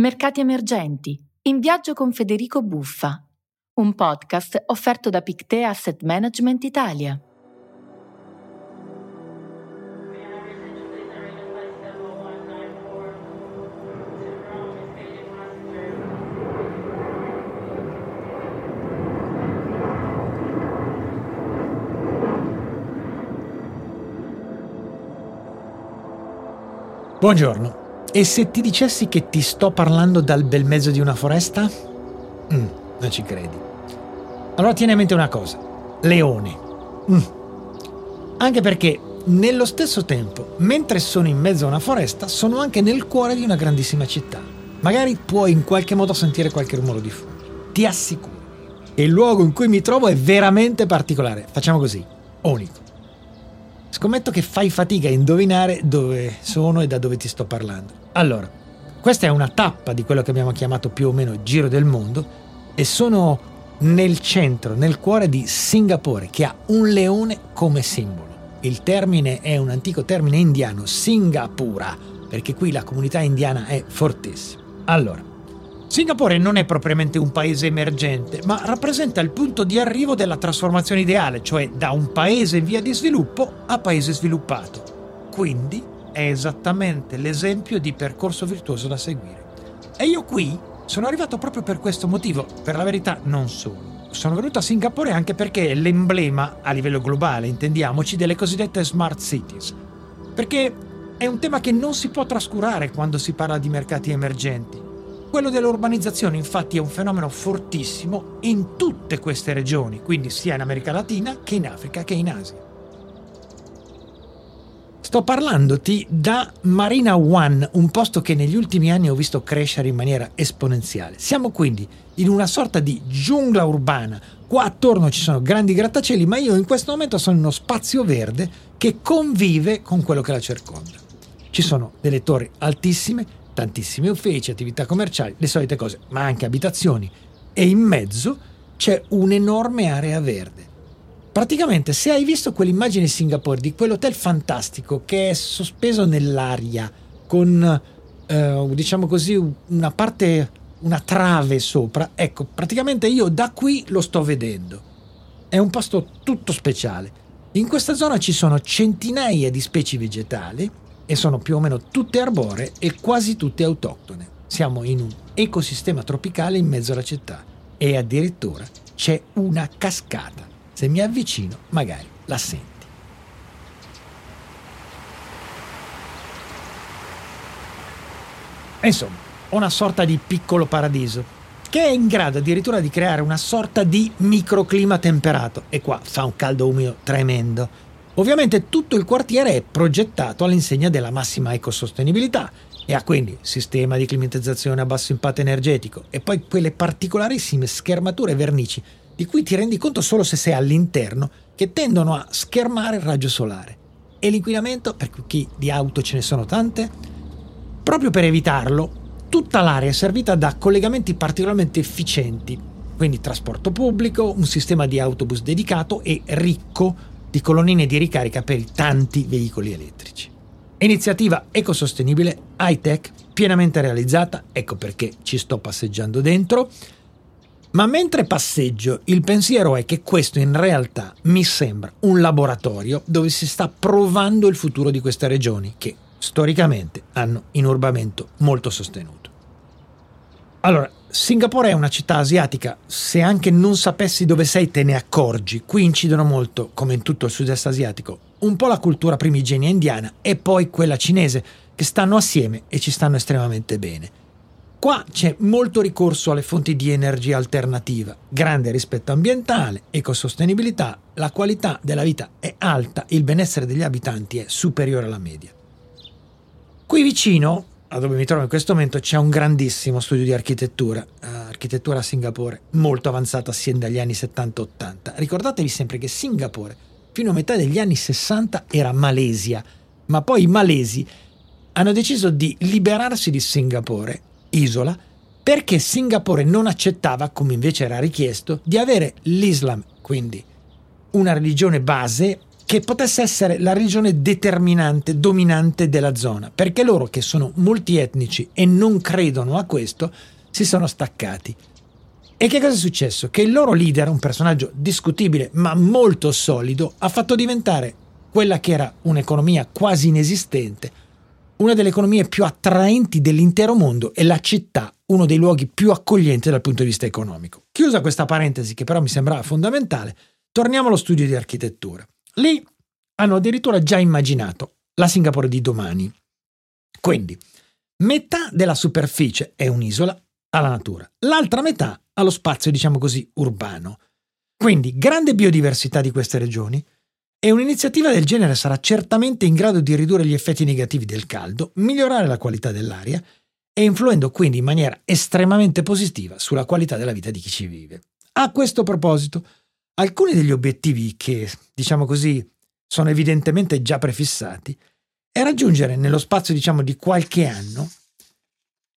Mercati emergenti, in viaggio con Federico Buffa, un podcast offerto da Pictea Asset Management Italia. Buongiorno. E se ti dicessi che ti sto parlando dal bel mezzo di una foresta? Mm, non ci credi. Allora tieni a mente una cosa. Leone. Mm. Anche perché nello stesso tempo, mentre sono in mezzo a una foresta, sono anche nel cuore di una grandissima città. Magari puoi in qualche modo sentire qualche rumore di fuoco. Ti assicuro. E il luogo in cui mi trovo è veramente particolare. Facciamo così. Unico. Scommetto che fai fatica a indovinare dove sono e da dove ti sto parlando. Allora, questa è una tappa di quello che abbiamo chiamato più o meno Giro del Mondo e sono nel centro, nel cuore di Singapore, che ha un leone come simbolo. Il termine è un antico termine indiano, Singapura, perché qui la comunità indiana è fortissima. Allora, Singapore non è propriamente un paese emergente, ma rappresenta il punto di arrivo della trasformazione ideale, cioè da un paese in via di sviluppo a paese sviluppato. Quindi è esattamente l'esempio di percorso virtuoso da seguire. E io qui sono arrivato proprio per questo motivo, per la verità non solo. Sono venuto a Singapore anche perché è l'emblema, a livello globale, intendiamoci, delle cosiddette smart cities. Perché è un tema che non si può trascurare quando si parla di mercati emergenti. Quello dell'urbanizzazione infatti è un fenomeno fortissimo in tutte queste regioni, quindi sia in America Latina che in Africa che in Asia. Sto parlandoti da Marina One, un posto che negli ultimi anni ho visto crescere in maniera esponenziale. Siamo quindi in una sorta di giungla urbana. Qua attorno ci sono grandi grattacieli, ma io in questo momento sono in uno spazio verde che convive con quello che la circonda. Ci sono delle torri altissime, tantissimi uffici, attività commerciali, le solite cose, ma anche abitazioni. E in mezzo c'è un'enorme area verde. Praticamente, se hai visto quell'immagine di Singapore, di quell'hotel fantastico che è sospeso nell'aria, con, eh, diciamo così, una parte, una trave sopra, ecco, praticamente io da qui lo sto vedendo. È un posto tutto speciale. In questa zona ci sono centinaia di specie vegetali, e sono più o meno tutte arboree e quasi tutte autoctone. Siamo in un ecosistema tropicale in mezzo alla città e addirittura c'è una cascata. Se mi avvicino magari la senti. Insomma, una sorta di piccolo paradiso che è in grado addirittura di creare una sorta di microclima temperato e qua fa un caldo umido tremendo Ovviamente tutto il quartiere è progettato all'insegna della massima ecosostenibilità e ha quindi sistema di climatizzazione a basso impatto energetico e poi quelle particolarissime schermature vernici di cui ti rendi conto solo se sei all'interno che tendono a schermare il raggio solare. E l'inquinamento, per chi di auto ce ne sono tante, proprio per evitarlo, tutta l'area è servita da collegamenti particolarmente efficienti, quindi trasporto pubblico, un sistema di autobus dedicato e ricco di colonnine di ricarica per i tanti veicoli elettrici. Iniziativa ecosostenibile, high tech, pienamente realizzata, ecco perché ci sto passeggiando dentro. Ma mentre passeggio, il pensiero è che questo in realtà mi sembra un laboratorio dove si sta provando il futuro di queste regioni che storicamente hanno inurbamento molto sostenuto. Allora, Singapore è una città asiatica, se anche non sapessi dove sei te ne accorgi. Qui incidono molto, come in tutto il sud-est asiatico, un po' la cultura primigenia indiana e poi quella cinese, che stanno assieme e ci stanno estremamente bene. Qua c'è molto ricorso alle fonti di energia alternativa, grande rispetto ambientale, ecosostenibilità, la qualità della vita è alta, il benessere degli abitanti è superiore alla media. Qui vicino, dove mi trovo in questo momento c'è un grandissimo studio di architettura, uh, architettura a Singapore, molto avanzata sin dagli anni 70-80. Ricordatevi sempre che Singapore, fino a metà degli anni 60, era Malesia, ma poi i malesi hanno deciso di liberarsi di Singapore, isola, perché Singapore non accettava, come invece era richiesto, di avere l'Islam, quindi una religione base che potesse essere la religione determinante, dominante della zona, perché loro che sono multietnici e non credono a questo, si sono staccati. E che cosa è successo? Che il loro leader, un personaggio discutibile ma molto solido, ha fatto diventare quella che era un'economia quasi inesistente, una delle economie più attraenti dell'intero mondo e la città uno dei luoghi più accoglienti dal punto di vista economico. Chiusa questa parentesi che però mi sembrava fondamentale, torniamo allo studio di architettura. Lì hanno addirittura già immaginato la Singapore di domani. Quindi, metà della superficie è un'isola alla natura, l'altra metà allo spazio, diciamo così, urbano. Quindi, grande biodiversità di queste regioni, e un'iniziativa del genere sarà certamente in grado di ridurre gli effetti negativi del caldo, migliorare la qualità dell'aria e influendo quindi in maniera estremamente positiva sulla qualità della vita di chi ci vive. A questo proposito, alcuni degli obiettivi che, diciamo così, sono evidentemente già prefissati è raggiungere nello spazio, diciamo, di qualche anno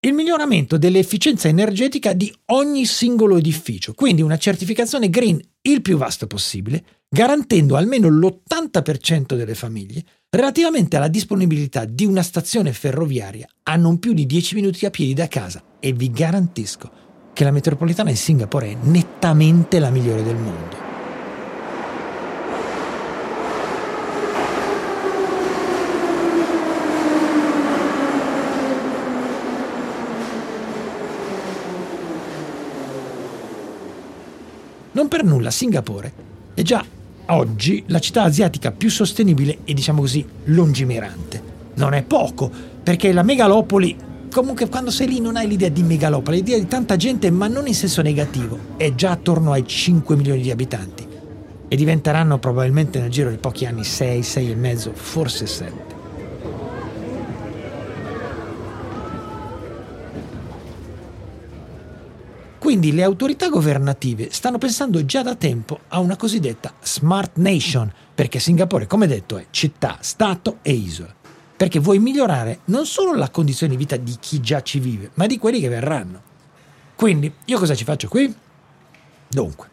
il miglioramento dell'efficienza energetica di ogni singolo edificio, quindi una certificazione green il più vasto possibile, garantendo almeno l'80% delle famiglie relativamente alla disponibilità di una stazione ferroviaria a non più di 10 minuti a piedi da casa. E vi garantisco che la metropolitana di Singapore è nettamente la migliore del mondo. Non per nulla Singapore è già oggi la città asiatica più sostenibile e diciamo così lungimirante. Non è poco, perché la megalopoli, comunque quando sei lì non hai l'idea di megalopoli, l'idea di tanta gente, ma non in senso negativo, è già attorno ai 5 milioni di abitanti e diventeranno probabilmente nel giro di pochi anni 6, 6 e mezzo, forse 7. Quindi le autorità governative stanno pensando già da tempo a una cosiddetta Smart Nation, perché Singapore, come detto, è città, stato e isola. Perché vuoi migliorare non solo la condizione di vita di chi già ci vive, ma di quelli che verranno. Quindi, io cosa ci faccio qui? Dunque,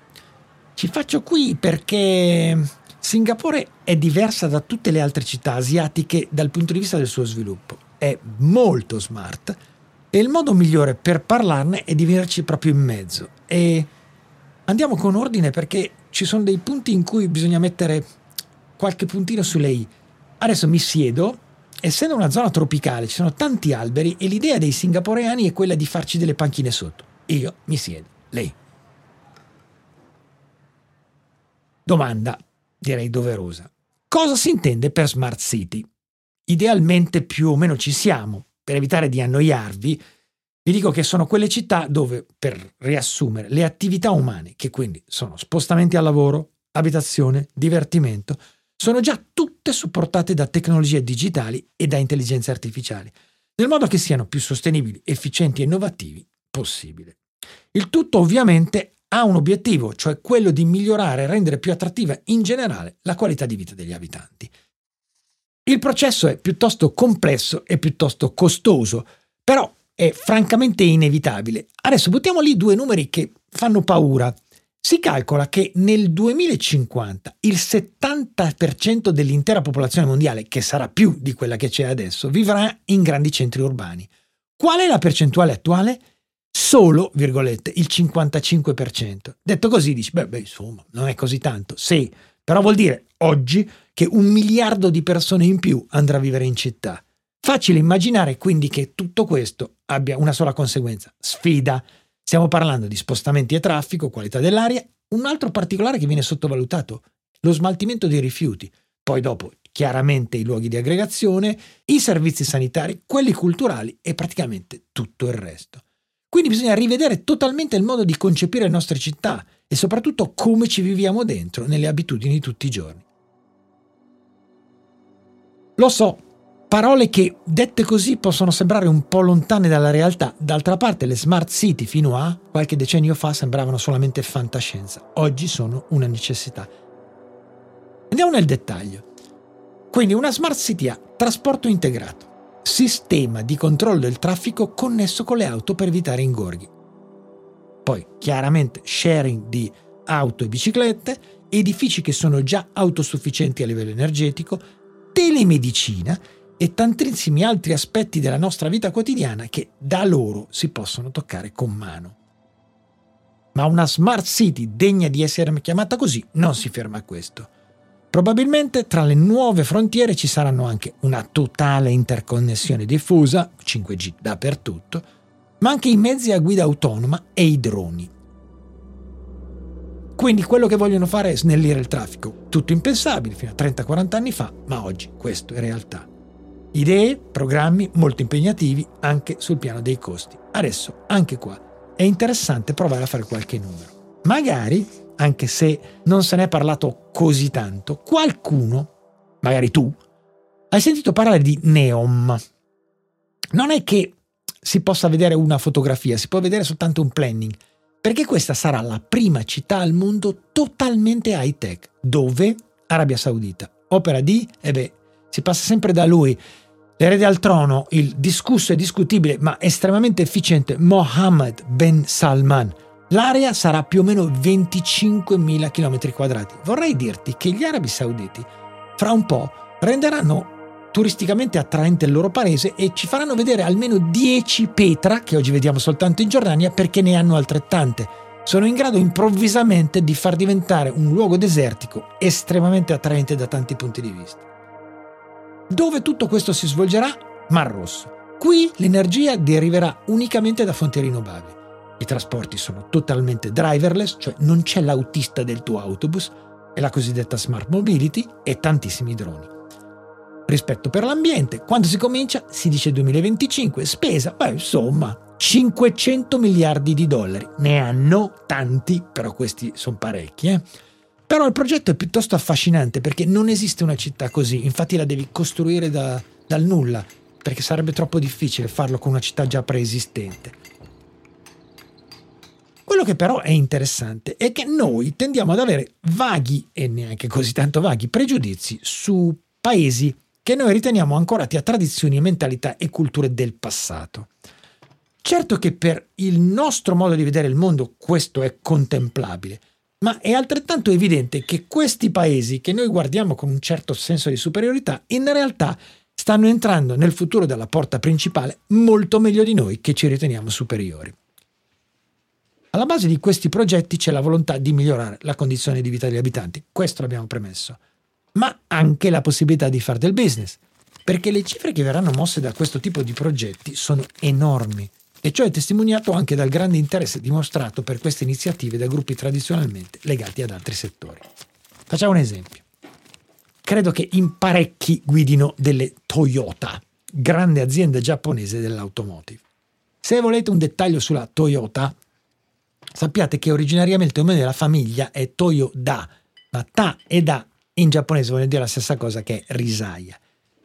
ci faccio qui perché Singapore è diversa da tutte le altre città asiatiche dal punto di vista del suo sviluppo. È molto smart e il modo migliore per parlarne è di venirci proprio in mezzo. E andiamo con ordine perché ci sono dei punti in cui bisogna mettere qualche puntino sulle i. Adesso mi siedo, essendo una zona tropicale, ci sono tanti alberi e l'idea dei singaporeani è quella di farci delle panchine sotto. Io mi siedo, lei. Domanda, direi doverosa. Cosa si intende per smart city? Idealmente più o meno ci siamo, per evitare di annoiarvi, vi dico che sono quelle città dove, per riassumere, le attività umane, che quindi sono spostamenti al lavoro, abitazione, divertimento, sono già tutte supportate da tecnologie digitali e da intelligenze artificiali, nel modo che siano più sostenibili, efficienti e innovativi possibile. Il tutto ovviamente ha un obiettivo, cioè quello di migliorare e rendere più attrattiva in generale la qualità di vita degli abitanti. Il processo è piuttosto complesso e piuttosto costoso, però è francamente inevitabile. Adesso buttiamo lì due numeri che fanno paura. Si calcola che nel 2050 il 70% dell'intera popolazione mondiale, che sarà più di quella che c'è adesso, vivrà in grandi centri urbani. Qual è la percentuale attuale? Solo, virgolette, il 55%. Detto così dici, beh, beh, insomma, non è così tanto. Sì, però vuol dire oggi che un miliardo di persone in più andrà a vivere in città. Facile immaginare quindi che tutto questo abbia una sola conseguenza, sfida. Stiamo parlando di spostamenti e traffico, qualità dell'aria. Un altro particolare che viene sottovalutato, lo smaltimento dei rifiuti. Poi dopo, chiaramente i luoghi di aggregazione, i servizi sanitari, quelli culturali e praticamente tutto il resto. Quindi bisogna rivedere totalmente il modo di concepire le nostre città e soprattutto come ci viviamo dentro nelle abitudini di tutti i giorni. Lo so, parole che dette così possono sembrare un po' lontane dalla realtà, d'altra parte le smart city fino a qualche decennio fa sembravano solamente fantascienza, oggi sono una necessità. Andiamo nel dettaglio. Quindi una smart city ha trasporto integrato, sistema di controllo del traffico connesso con le auto per evitare ingorghi. Poi chiaramente sharing di auto e biciclette edifici che sono già autosufficienti a livello energetico, telemedicina e tantissimi altri aspetti della nostra vita quotidiana che da loro si possono toccare con mano. Ma una smart city degna di essere chiamata così non si ferma a questo. Probabilmente tra le nuove frontiere ci saranno anche una totale interconnessione diffusa, 5G dappertutto, ma anche i mezzi a guida autonoma e i droni. Quindi quello che vogliono fare è snellire il traffico, tutto impensabile fino a 30-40 anni fa, ma oggi questo è realtà. Idee, programmi molto impegnativi anche sul piano dei costi. Adesso, anche qua, è interessante provare a fare qualche numero. Magari, anche se non se ne è parlato così tanto, qualcuno, magari tu, hai sentito parlare di Neom. Non è che si possa vedere una fotografia, si può vedere soltanto un planning perché questa sarà la prima città al mondo totalmente high tech. Dove? Arabia Saudita. Opera di? E beh, si passa sempre da lui. L'erede al trono, il discusso e discutibile ma estremamente efficiente Mohammed Ben Salman. L'area sarà più o meno 25.000 km quadrati. Vorrei dirti che gli arabi sauditi fra un po' renderanno turisticamente attraente il loro paese e ci faranno vedere almeno 10 Petra, che oggi vediamo soltanto in Giordania, perché ne hanno altrettante. Sono in grado improvvisamente di far diventare un luogo desertico estremamente attraente da tanti punti di vista. Dove tutto questo si svolgerà? Mar Rosso. Qui l'energia deriverà unicamente da fonti rinnovabili. I trasporti sono totalmente driverless, cioè non c'è l'autista del tuo autobus, è la cosiddetta smart mobility e tantissimi droni rispetto per l'ambiente. Quando si comincia si dice 2025, spesa, beh insomma 500 miliardi di dollari. Ne hanno tanti, però questi sono parecchi. Eh? Però il progetto è piuttosto affascinante perché non esiste una città così, infatti la devi costruire da, dal nulla, perché sarebbe troppo difficile farlo con una città già preesistente. Quello che però è interessante è che noi tendiamo ad avere vaghi e neanche così tanto vaghi pregiudizi su paesi che noi riteniamo ancorati a tradizioni, mentalità e culture del passato. Certo che per il nostro modo di vedere il mondo questo è contemplabile, ma è altrettanto evidente che questi paesi che noi guardiamo con un certo senso di superiorità, in realtà stanno entrando nel futuro dalla porta principale molto meglio di noi che ci riteniamo superiori. Alla base di questi progetti c'è la volontà di migliorare la condizione di vita degli abitanti, questo l'abbiamo premesso. Ma anche la possibilità di fare del business, perché le cifre che verranno mosse da questo tipo di progetti sono enormi e ciò è testimoniato anche dal grande interesse dimostrato per queste iniziative da gruppi tradizionalmente legati ad altri settori. Facciamo un esempio. Credo che in parecchi guidino delle Toyota, grande azienda giapponese dell'automotive. Se volete un dettaglio sulla Toyota, sappiate che originariamente il nome della famiglia è Toyoda, ma Ta e Da in giapponese vuol dire la stessa cosa che risaia.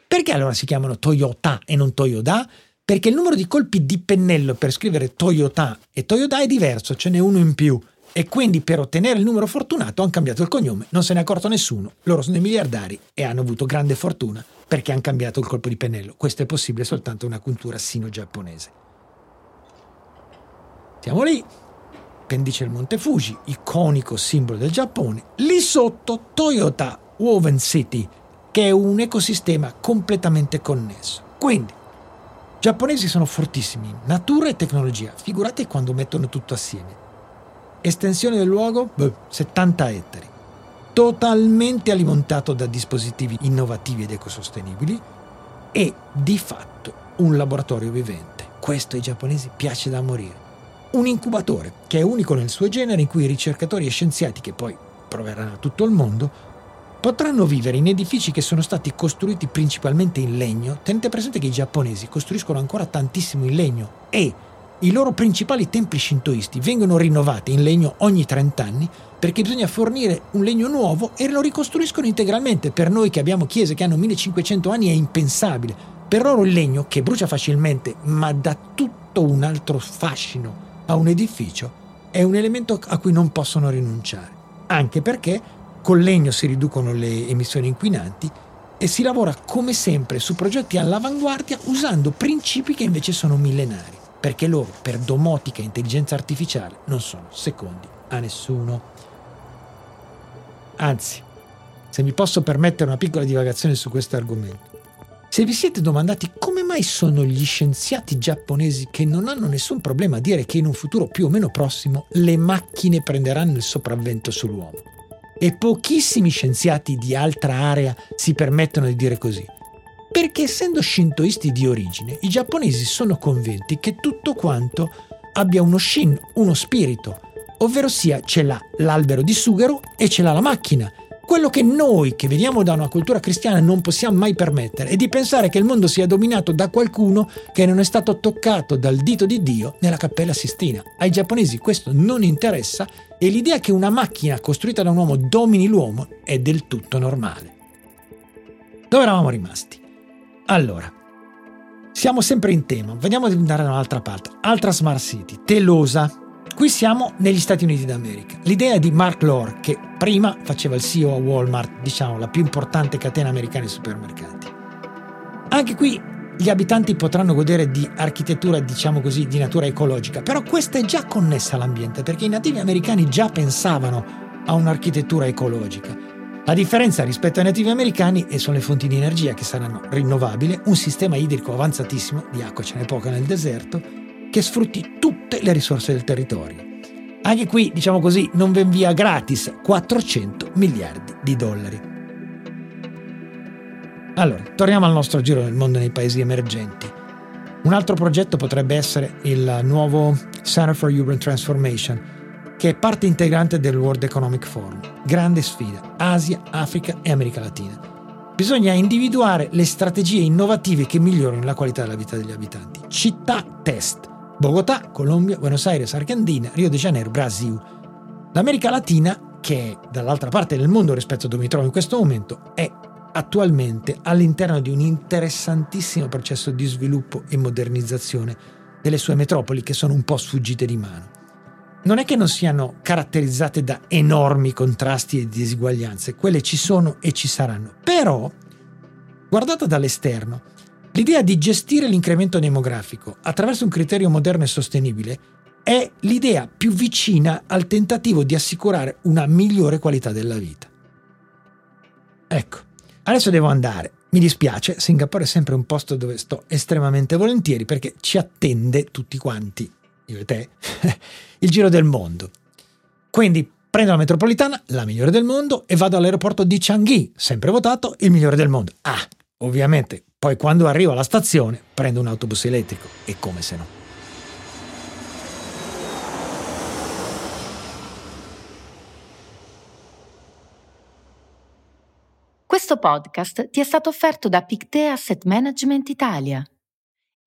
Perché allora si chiamano Toyota e non Toyoda? Perché il numero di colpi di pennello per scrivere Toyota e Toyoda è diverso, ce n'è uno in più. E quindi per ottenere il numero fortunato hanno cambiato il cognome, non se ne è accorto nessuno, loro sono i miliardari e hanno avuto grande fortuna perché hanno cambiato il colpo di pennello. Questo è possibile soltanto in una cultura sino-giapponese. Siamo lì, pendice del Monte Fuji, iconico simbolo del Giappone, lì sotto Toyota Woven City, che è un ecosistema completamente connesso. Quindi, giapponesi sono fortissimi natura e tecnologia, figurate quando mettono tutto assieme. Estensione del luogo? Beh, 70 ettari. Totalmente alimentato da dispositivi innovativi ed ecosostenibili e di fatto un laboratorio vivente. Questo ai giapponesi piace da morire un incubatore che è unico nel suo genere in cui ricercatori e scienziati che poi proveranno a tutto il mondo potranno vivere in edifici che sono stati costruiti principalmente in legno. Tenete presente che i giapponesi costruiscono ancora tantissimo in legno e i loro principali templi shintoisti vengono rinnovati in legno ogni 30 anni perché bisogna fornire un legno nuovo e lo ricostruiscono integralmente. Per noi che abbiamo chiese che hanno 1500 anni è impensabile. Per loro il legno, che brucia facilmente, ma dà tutto un altro fascino a un edificio è un elemento a cui non possono rinunciare, anche perché col legno si riducono le emissioni inquinanti e si lavora come sempre su progetti all'avanguardia usando principi che invece sono millenari, perché loro per domotica e intelligenza artificiale non sono secondi a nessuno. Anzi, se mi posso permettere una piccola divagazione su questo argomento. Se vi siete domandati come mai sono gli scienziati giapponesi che non hanno nessun problema a dire che in un futuro più o meno prossimo le macchine prenderanno il sopravvento sull'uomo, e pochissimi scienziati di altra area si permettono di dire così, perché essendo shintoisti di origine, i giapponesi sono convinti che tutto quanto abbia uno shin, uno spirito, ovvero sia ce l'ha l'albero di sughero e ce l'ha la macchina, quello che noi, che veniamo da una cultura cristiana, non possiamo mai permettere è di pensare che il mondo sia dominato da qualcuno che non è stato toccato dal dito di Dio nella Cappella Sistina. Ai giapponesi questo non interessa e l'idea che una macchina costruita da un uomo domini l'uomo è del tutto normale. Dove eravamo rimasti? Allora, siamo sempre in tema, vediamo di andare da un'altra parte. Altra smart city, Telosa, Qui siamo negli Stati Uniti d'America. L'idea di Mark Lore, che prima faceva il CEO a Walmart, diciamo la più importante catena americana di supermercati. Anche qui gli abitanti potranno godere di architettura, diciamo così, di natura ecologica, però questa è già connessa all'ambiente perché i nativi americani già pensavano a un'architettura ecologica. La differenza rispetto ai nativi americani sono le fonti di energia che saranno rinnovabili, un sistema idrico avanzatissimo, di acqua ce n'è poca nel deserto, che sfrutti tutte le risorse del territorio. Anche qui, diciamo così, non ven via gratis 400 miliardi di dollari. Allora, torniamo al nostro giro del mondo nei paesi emergenti. Un altro progetto potrebbe essere il nuovo Center for Urban Transformation, che è parte integrante del World Economic Forum. Grande sfida, Asia, Africa e America Latina. Bisogna individuare le strategie innovative che migliorano la qualità della vita degli abitanti. Città test Bogotà, Colombia, Buenos Aires, Argentina, Rio de Janeiro, Brasil. L'America Latina, che è dall'altra parte del mondo rispetto a dove mi trovo in questo momento, è attualmente all'interno di un interessantissimo processo di sviluppo e modernizzazione delle sue metropoli che sono un po' sfuggite di mano. Non è che non siano caratterizzate da enormi contrasti e diseguaglianze, quelle ci sono e ci saranno, però, guardata dall'esterno, L'idea di gestire l'incremento demografico attraverso un criterio moderno e sostenibile è l'idea più vicina al tentativo di assicurare una migliore qualità della vita. Ecco, adesso devo andare. Mi dispiace, Singapore è sempre un posto dove sto estremamente volentieri perché ci attende tutti quanti, io e te, il giro del mondo. Quindi prendo la metropolitana, la migliore del mondo, e vado all'aeroporto di Changi, sempre votato il migliore del mondo. Ah, ovviamente poi quando arrivo alla stazione prendo un autobus elettrico e come se no. Questo podcast ti è stato offerto da Pictet Asset Management Italia.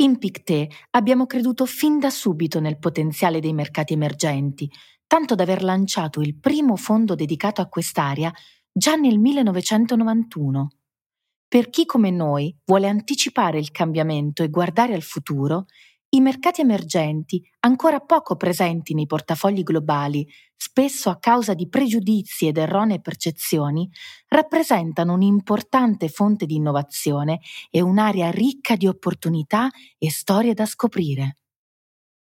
In Pictet abbiamo creduto fin da subito nel potenziale dei mercati emergenti, tanto da aver lanciato il primo fondo dedicato a quest'area già nel 1991 per chi come noi vuole anticipare il cambiamento e guardare al futuro, i mercati emergenti, ancora poco presenti nei portafogli globali, spesso a causa di pregiudizi ed erronee percezioni, rappresentano un'importante fonte di innovazione e un'area ricca di opportunità e storie da scoprire.